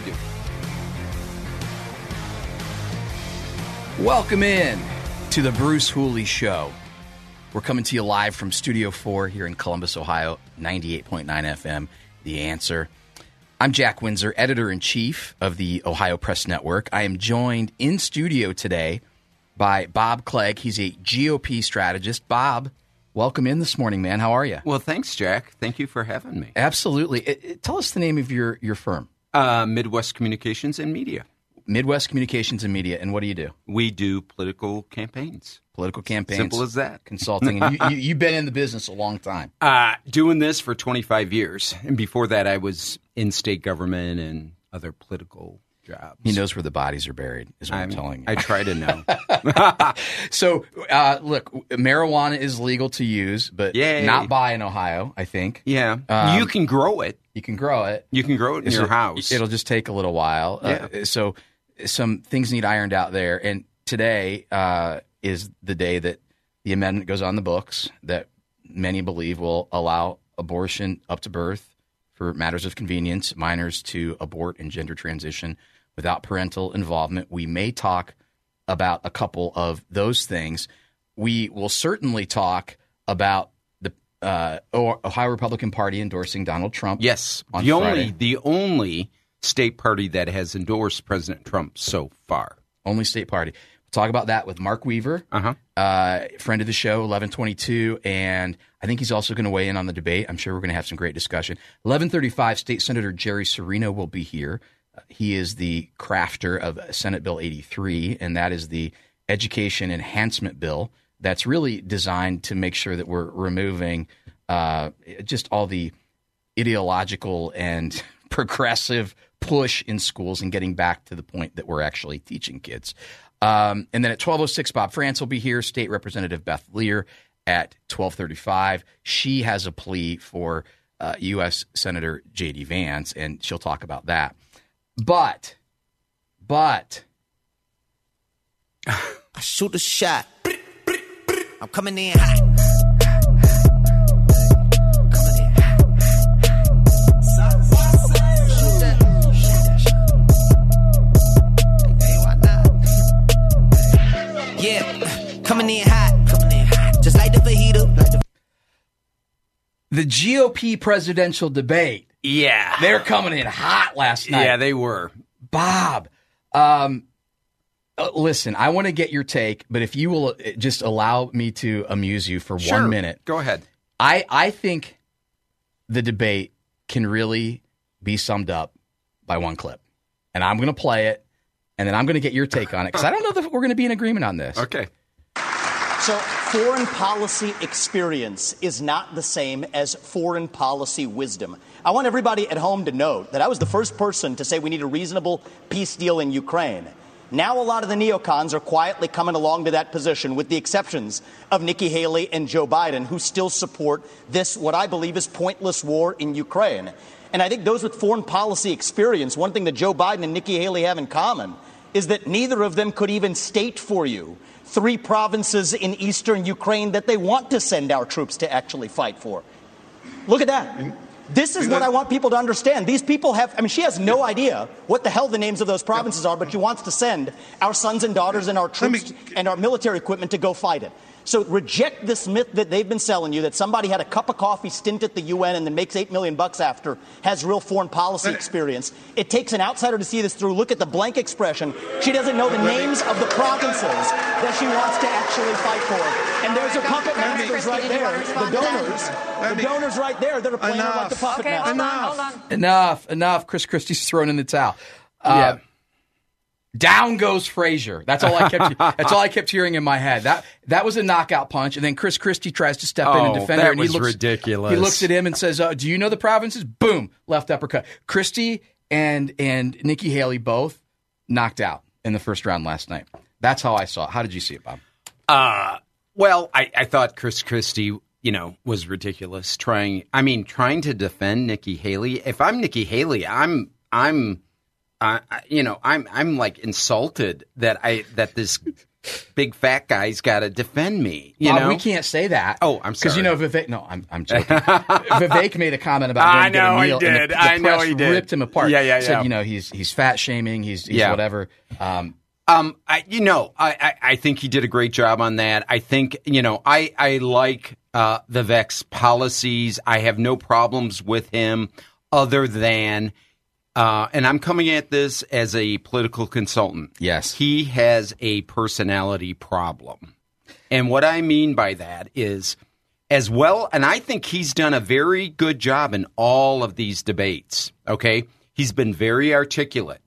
I do. Welcome in to the Bruce Hooley Show. We're coming to you live from Studio 4 here in Columbus, Ohio, 98.9 FM, The Answer. I'm Jack Windsor, editor in chief of the Ohio Press Network. I am joined in studio today by Bob Clegg. He's a GOP strategist. Bob, welcome in this morning, man. How are you? Well, thanks, Jack. Thank you for having me. Absolutely. It- it- tell us the name of your, your firm Uh, Midwest Communications and Media. Midwest Communications and Media. And what do you do? We do political campaigns. Political campaigns. Simple as that. Consulting. And you, you, you've been in the business a long time. Uh, doing this for 25 years. And before that, I was in state government and other political jobs. He knows where the bodies are buried, is what I'm, I'm- telling you. I try to know. so, uh, look, marijuana is legal to use, but Yay. not buy in Ohio, I think. yeah. Um, you can grow it. You can grow it. You can grow it in So your house. It'll just take a little while. Uh, so, some things need ironed out there. And today uh, is the day that the amendment goes on the books that many believe will allow abortion up to birth for matters of convenience, minors to abort and gender transition without parental involvement. We may talk about a couple of those things. We will certainly talk about uh, Ohio Republican Party endorsing Donald Trump. yes. on The Friday. only, the only state party that has endorsed President Trump so far. only state party. We'll talk about that with Mark Weaver, Uh-huh. uh, friend of the show, eleven twenty two, and I think he's also going to weigh in on the debate. I'm sure we're going to have some great discussion. Eleven thirty five, State Senator Jerry Cirino will be here. Uh, he is the crafter of Senate Bill eighty three, and that is the education enhancement bill that's really designed to make sure that we're removing uh, just all the ideological and progressive push in schools and getting back to the point that we're actually teaching kids. Um, and then at 1206, Bob France will be here. State Representative Beth Lear at 1235. She has a plea for uh, U.S. Senator J.D. Vance, and she'll talk about that. But, but, I shoot a shot. I'm coming in hot. Coming in hot. Shoot that. Hey, why not? Yeah, coming in hot. Coming in hot. Just like the fajita. The the GOP presidential debate, Yeah. they're coming in hot last night. Yeah, they were. Bob, um, uh, listen, I want to get your take, but if you will uh, just allow me to amuse you for Sure. one minute, Go ahead. I, I think the debate can really be summed up by one clip. And I'm going to play it, and then I'm going to get your take on it because I don't know that we're going to be in agreement on this. Okay. So, foreign policy experience is not the same as foreign policy wisdom. I want everybody at home to note that I was the first person to say we need a reasonable peace deal in Ukraine. Now, a lot of the neocons are quietly coming along to that position, with the exceptions of Nikki Haley and Joe Biden, who still support this, what I believe is pointless war in Ukraine. And I think those with foreign policy experience, one thing that Joe Biden and Nikki Haley have in common is that neither of them could even state for you three provinces in eastern Ukraine that they want to send our troops to actually fight for. Look at that. This is what I want people to understand. These people have, I mean, she has no idea what the hell the names of those provinces are, but she wants to send our sons and daughters and our troops and our military equipment to go fight it. So reject this myth that they've been selling you that somebody had a cup of coffee stint at the UN and then makes eight million bucks after has real foreign policy experience. It takes an outsider to see this through. Look at the blank expression. She doesn't know the names of the provinces that she wants to actually fight for. And there's her puppet masters right there. The donors. The donors right there that are playing her like the puppet Okay, hold masters. on. Enough, enough. Chris Christie's thrown in the towel. Uh, Down goes Frazier. That's all I kept. that's all I kept hearing in my head. That that was a knockout punch, and then Chris Christie tries to step in and Oh, defend that her, and was he looks ridiculous. He looks at him and says, uh, "Do you know the provinces?" Boom, left uppercut. Christie and and Nikki Haley both knocked out in the first round last night. That's how I saw it. How did you see it, Bob? Uh, well, I, I thought Chris Christie, you know, was ridiculous. Trying, I mean, trying to defend Nikki Haley. If I'm Nikki Haley, I'm, I'm, uh, I- you know, I'm, I'm like insulted that I that this big fat guy's got to defend me. You Bob, know, we can't say that. Oh, I'm Because you know Vivek. No, I'm I'm joking. Vivek made a comment about I know he and the- did. the I know he did. Ripped him apart. Yeah, yeah, yeah. Said you know he's he's fat shaming. He's he's Yeah. whatever. Um, Um, I, you know, I, I, I think he did a great job on that. I think, you know, I, I like uh, Vivek's policies. I have no problems with him other than, uh, and I'm coming at this as a political consultant. Yes. He has a personality problem. And what I mean by that is, as well, and I think he's done a very good job in all of these debates. Okay. He's been very articulate.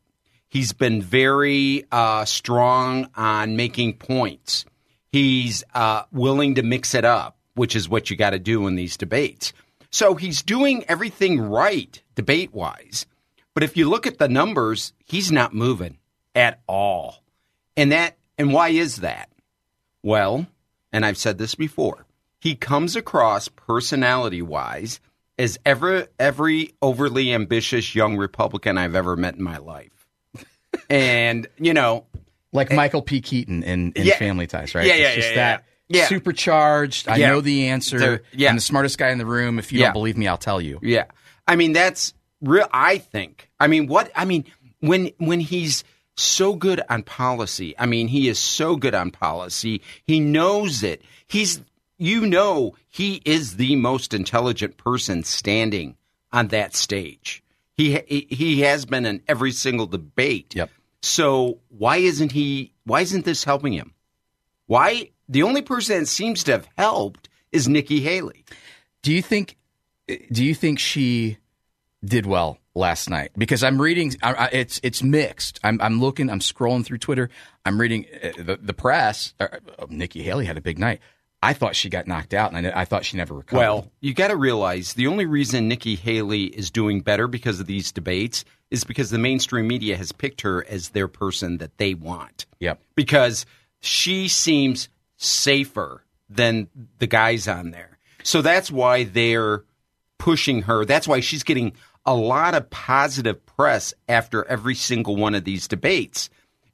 He's been very uh, strong on making points. He's uh, willing to mix it up, which is what you got to do in these debates. So he's doing everything right debate wise. But if you look at the numbers, he's not moving at all. And that and why is that? Well, and I've said this before, he comes across personality wise as ever every overly ambitious young Republican I've ever met in my life. and, you know, like eh, Michael P. Keaton in, in Yeah. Family Ties, right? Yeah, yeah, it's just yeah, that yeah. Supercharged. I know the answer. There- yeah. I'm the smartest guy in the room. If you don't believe me, I'll tell you. Yeah. I mean, that's real. I think. I mean, what? I mean, when when he's so good on policy, I mean, he is so good on policy. He knows it. He's, you know, he is the most intelligent person standing on that stage. He he, he has been in every single debate. Yep. So why isn't he? Why isn't this helping him? Why? The only person that seems to have helped is Nikki Haley. Do you think? Do you think she did well last night? Because I'm reading, I, I, it's it's mixed. I'm I'm looking, I'm scrolling through Twitter. I'm reading uh, the the press. Uh, uh, Nikki Haley had a big night. I thought she got knocked out, and I, I thought she never recovered. Well, you got to realize the only reason Nikki Haley is doing better because of these debates is because the mainstream media has picked her as their person that they want. Yep. Because she seems safer than the guys on there. So that's why they're pushing her. That's why she's getting a lot of positive press after every single one of these debates.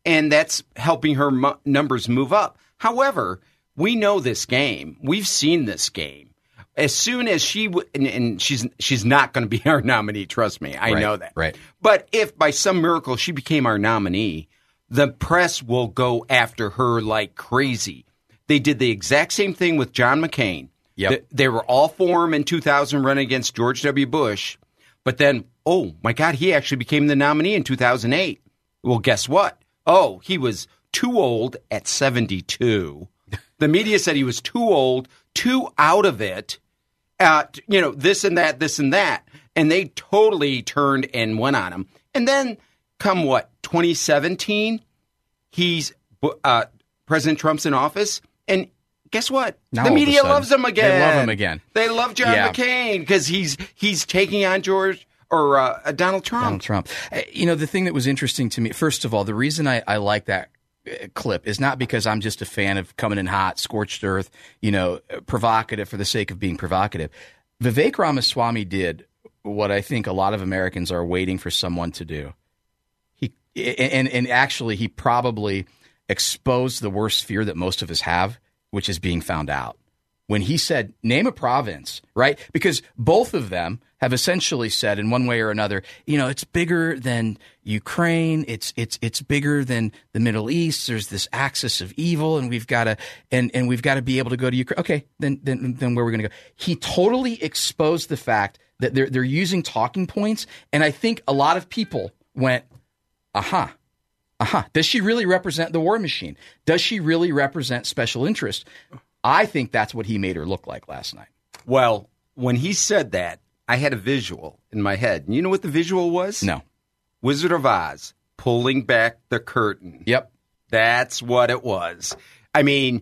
And that's helping her mu- numbers move up. However, we know this game. We've seen this game. As soon as she w- and, and she's she's not going to be our nominee, trust me. I Right, know that. right. But if by some miracle she became our nominee, the press will go after her like crazy. They did the exact same thing with John McCain. Yep. They, they were all for him in 2000 running against George W. Bush. But then, oh my God, he actually became the nominee in 2008. Well, guess what? Oh, he was too old at 72. The media said he was too old, too out of it. Uh, you know, this and that, this and that. And they totally turned and went on him. And then, come what, 2017, he's uh, President Trump's in office. And guess what? Now the all of a media sudden, loves him again. they love him again. They love John Yeah. McCain because he's he's taking on George or uh, Donald Trump. Donald Trump. Uh, You know, the thing that was interesting to me, first of all, the reason I, I like that uh, clip is not because I'm just a fan of coming in hot, scorched earth, you know, uh, provocative for the sake of being provocative. Vivek Ramaswamy did what I think a lot of Americans are waiting for someone to do. He and and actually he probably exposed the worst fear that most of us have, which is being found out. when he said, name a province, right? Because both of them have essentially said in one way or another, you know, it's bigger than Ukraine. It's, it's, it's bigger than the Middle East. There's this axis of evil and we've got to, and, and we've got to be able to go to Ukraine. Okay. Then, then, then where are we going to go? He totally exposed the fact that they're, they're using talking points. And I think a lot of people went, aha. Uh-huh. Does she really represent the war machine? Does she really represent special interest? I think that's what he made her look like last night. Well, when he said that, I had a visual in my head. And you know what the visual was? No. Wizard of Oz pulling back the curtain. Yep. That's what it was. I mean,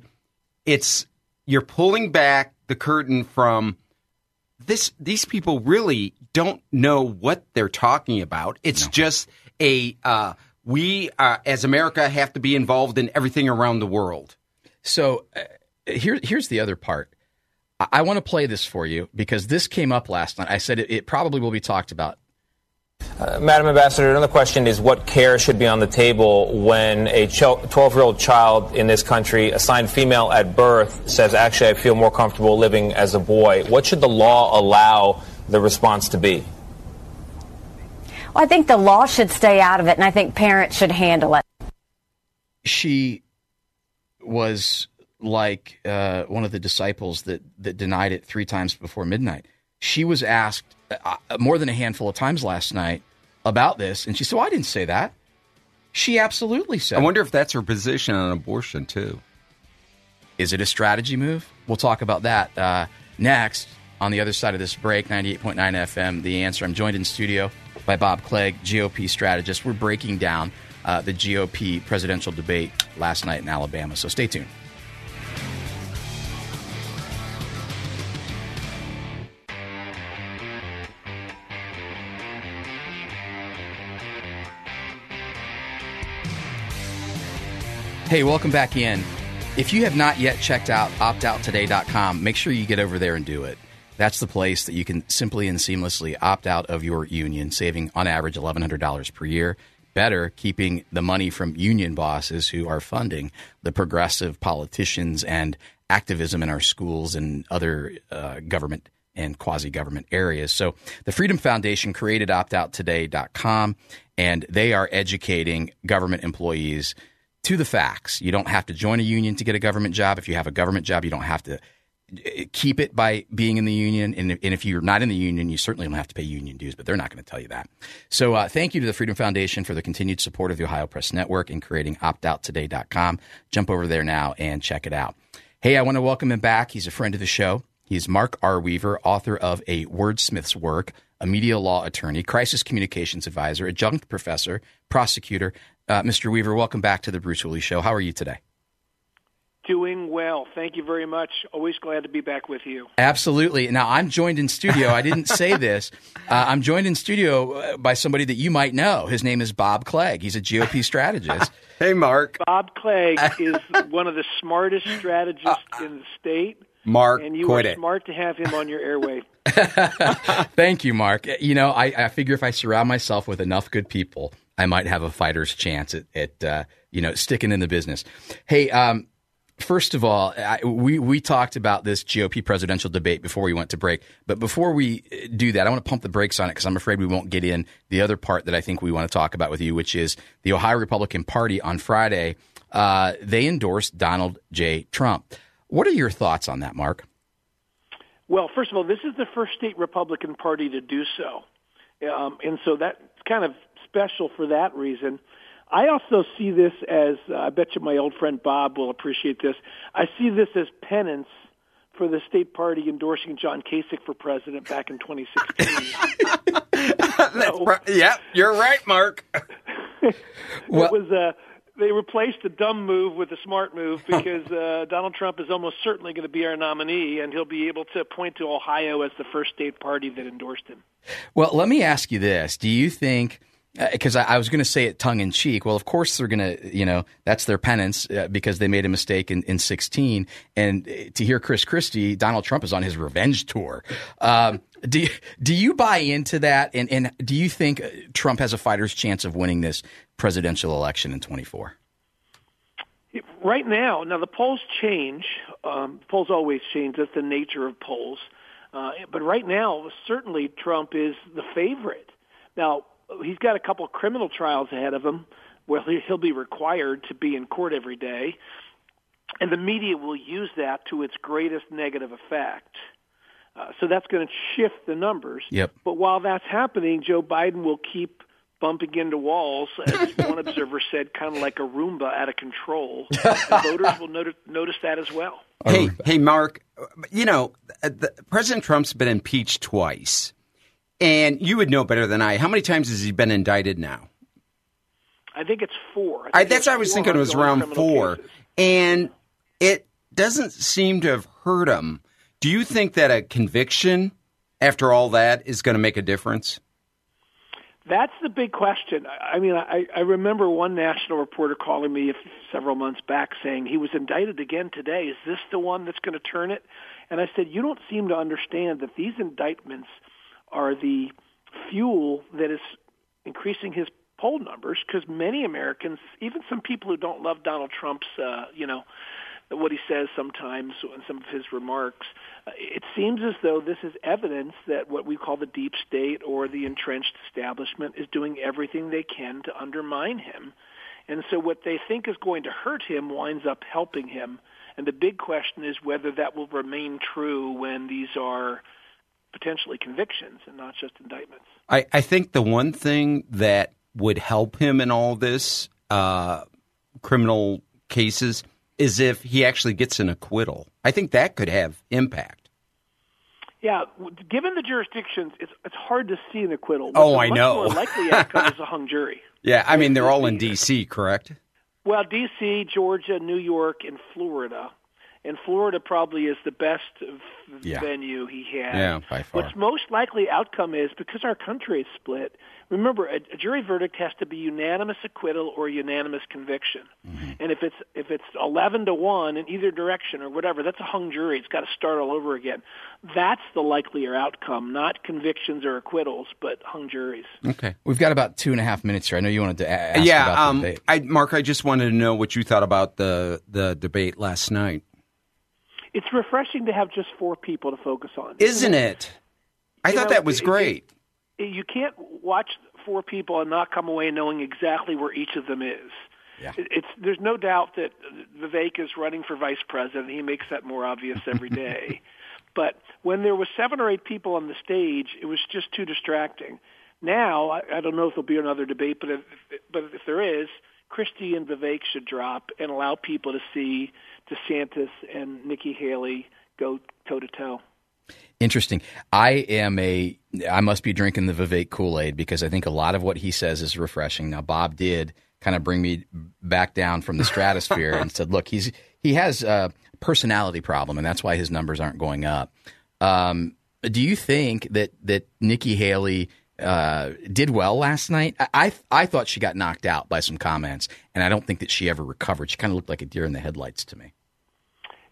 it's you're pulling back the curtain from this these people really don't know what they're talking about. It's no. just a uh, we uh, as America have to be involved in everything around the world. So uh, here, here's the other part. I, I want to play this for you because this came up last night. I said it, it probably will be talked about. Uh, Madam Ambassador, another question is what care should be on the table when a 12 year old child in this country, assigned female at birth, says, actually, I feel more comfortable living as a boy? What should the law allow the response to be? Well, I think the law should stay out of it, and I think parents should handle it. She was like uh, one of the disciples that that denied it three times before midnight. She was asked uh, more than a handful of times last night about this, and she said, well, "I didn't say that." She absolutely said. I wonder if that's her position on abortion too. Is it a strategy move? We'll talk about that uh, next on the other side of this break. Ninety-eight point nine FM. The answer. I'm joined in studio by Bob Clegg, GOP strategist. We're breaking down uh, the GOP presidential debate last night in Alabama. So stay tuned. Hey, welcome back in. If you have not yet checked out optouttoday.com, make sure you get over there and do it. That's the place that you can simply and seamlessly opt out of your union, saving on average $1,100 per year. Better, keeping the money from union bosses who are funding the progressive politicians and activism in our schools and other uh, government and quasi government areas. So the Freedom Foundation created optouttoday.com, and they are educating government employees to the facts. You don't have to join a union to get a government job. If you have a government job, you don't have to keep it by being in the union. And and if you're not in the union, you certainly don't have to pay union dues, but they're not going to tell you that. So uh, thank you to the Freedom Foundation for the continued support of the Ohio Press Network in creating optouttoday.com. Jump over there now and check it out. Hey, I want to welcome him back. He's a friend of the show. He's Mark R. Weaver, author of A Wordsmith's Work, a media law attorney, crisis communications advisor, adjunct professor, prosecutor, uh, Mr. Weaver, welcome back to the Bruce Hooley Show. How are you today? Doing well. Thank you very much. Always glad to be back with you. Absolutely. Now, I'm joined in studio. I didn't say this. Uh, I'm joined in studio uh, by somebody that you might know. His name is Bob Clegg. He's a GOP strategist. hey, Mark. Bob Clegg is one of the smartest strategists in the state. Mark, and you are it. smart to have him on your airway. Thank you, Mark. You know, I, I figure if I surround myself with enough good people, I might have a fighter's chance at, at uh, you know sticking in the business. Hey, um, first of all, I, we we talked about this GOP presidential debate before we went to break. But before we uh, do that, I want to pump the brakes on it because I'm afraid we won't get in the other part that I think we want to talk about with you, which is the Ohio Republican Party on Friday. Uh, they endorsed Donald J. Trump. What are your thoughts on that, Mark? Well, first of all, this is the first state Republican Party to do so. Um, and so that's kind of special for that reason. I also see this as, uh, I bet you my old friend Bob will appreciate this. I see this as penance for the state party endorsing John Kasich for president back in 2016. so, yeah, you're right, Mark. it well, was a they replaced the dumb move with a smart move because uh, Donald Trump is almost certainly going to be our nominee, and he'll be able to point to Ohio as the first state party that endorsed him. Well, let me ask you this: Do you think? Because uh, I, I, was going to say it tongue in cheek. Well, of course they're going to, you know, that's their penance uh, because they made a mistake in, in 16. And uh, to hear Chris Christie, Donald Trump is on his revenge tour. Um, do do you buy into that? And and do you think Trump has a fighter's chance of winning this presidential election in 24? Right now, now the polls change. Um, polls always change. That's the nature of polls. Uh, but right now, certainly Trump is the favorite. Now he's got a couple of criminal trials ahead of him, where he'll be required to be in court every day, and the media will use that to its greatest negative effect. Uh, so that's going to shift the numbers. Yep. But while that's happening, Joe Biden will keep bumping into walls, as one observer said, kind of like a Roomba out of control. and voters will notice, notice that as well. Hey, hey, Mark. You know, the, President Trump's been impeached twice, and you would know better than I. How many times has he been indicted now? I think it's four. I I, that's what I was thinking. It was around four, cases. and it doesn't seem to have hurt him. Do you think that a conviction after all that is going to make a difference? That's the big question. I I mean, I, I remember one national reporter calling me several months back saying he was indicted again today. Is this the one that's going to turn it? And I said, you don't seem to understand that these indictments are the fuel that is increasing his poll numbers because many Americans, even some people who don't love Donald Trump's, uh, you know, what he says sometimes in some of his remarks, uh, it seems as though this is evidence that what we call the deep state or the entrenched establishment is doing everything they can to undermine him. And so what they think is going to hurt him winds up helping him. And the big question is whether that will remain true when these are potentially convictions and not just indictments. I, I think the one thing that would help him in all this uh, criminal cases is if he actually gets an acquittal. I think that could have impact. Yeah, given the jurisdictions, it's it's hard to see an acquittal. Oh, I know. More likely outcome is a hung jury. Yeah, I mean they're all in D.C., correct? Well, D.C., Georgia, New York, and Florida. And Florida probably is the best Yeah. venue he had. Yeah, by far. What's most likely outcome is because our country is split. Remember, a, a jury verdict has to be unanimous acquittal or unanimous conviction. Mm-hmm. And if it's if it's eleven to one in either direction or whatever, that's a hung jury. It's got to start all over again. That's the likelier outcome, not convictions or acquittals, but hung juries. Okay. We've got about two and a half minutes here. I know you wanted to a- ask yeah, about the um, debate. I, Mark, I just wanted to know what you thought about the the debate last night. It's refreshing to have just four people to focus on, Isn't it? I You thought know, that was it- great. you can't watch four people and not come away knowing exactly where each of them is. Yeah. It's there's no doubt that Vivek is running for vice president. He makes that more obvious every day. but when there was seven or eight people on the stage, it was just too distracting. Now I, I don't know if there'll be another debate, but if, but if there is, Christie and Vivek should drop and allow people to see DeSantis and Nikki Haley go toe to toe. Interesting. I am a. I must be drinking the Vivek Kool Aid because I think a lot of what he says is refreshing. Now, Bob did kind of bring me back down from the stratosphere and said, "Look, he's he has a personality problem, and that's why his numbers aren't going up." Um, do you think that that Nikki Haley uh, did well last night? I, I I thought she got knocked out by some comments, and I don't think that she ever recovered. She kind of looked like a deer in the headlights to me.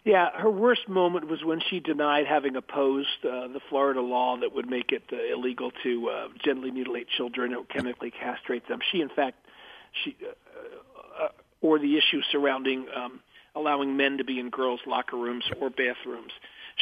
Yeah, her worst moment was when she denied having opposed uh, the Florida law that would make it uh, illegal to uh, gently mutilate children or chemically castrate them. She, in fact, she uh, uh, or the issue surrounding um, allowing men to be in girls' locker rooms or bathrooms.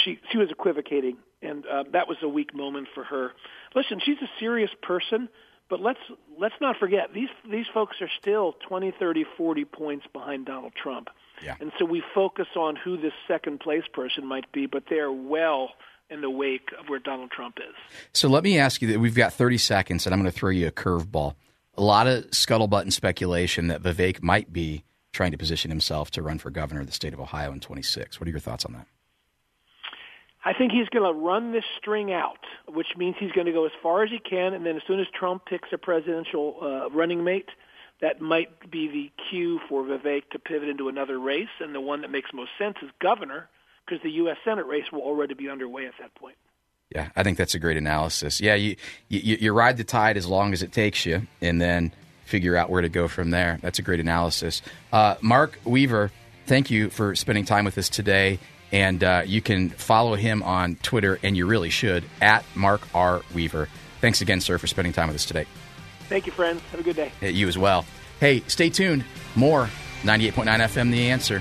She she was equivocating, and uh, that was a weak moment for her. Listen, she's a serious person, but let's let's not forget these these folks are still 20, 30, 40 points behind Donald Trump. Yeah. And so we focus on who this second place person might be, but they're well in the wake of where Donald Trump is. So let me ask you that we've got 30 seconds, and I'm going to throw you a curveball. A lot of scuttlebutt and speculation that Vivek might be trying to position himself to run for governor of the state of Ohio in 26. What are your thoughts on that? I think he's going to run this string out, which means he's going to go as far as he can, and then as soon as Trump picks a presidential uh, running mate, that might be the cue for Vivek to pivot into another race, and the one that makes most sense is governor, because the U.S. Senate race will already be underway at that point. Yeah, I think that's a great analysis. Yeah, you, you you ride the tide as long as it takes you, and then figure out where to go from there. That's a great analysis. Uh, Mark Weaver, thank you for spending time with us today. And uh, you can follow him on Twitter, and you really should, at Mark R. Weaver. Thanks again, sir, for spending time with us today. Thank you, friends. Have a good day. You as well. Hey, stay tuned. More 98.9 FM, The Answer.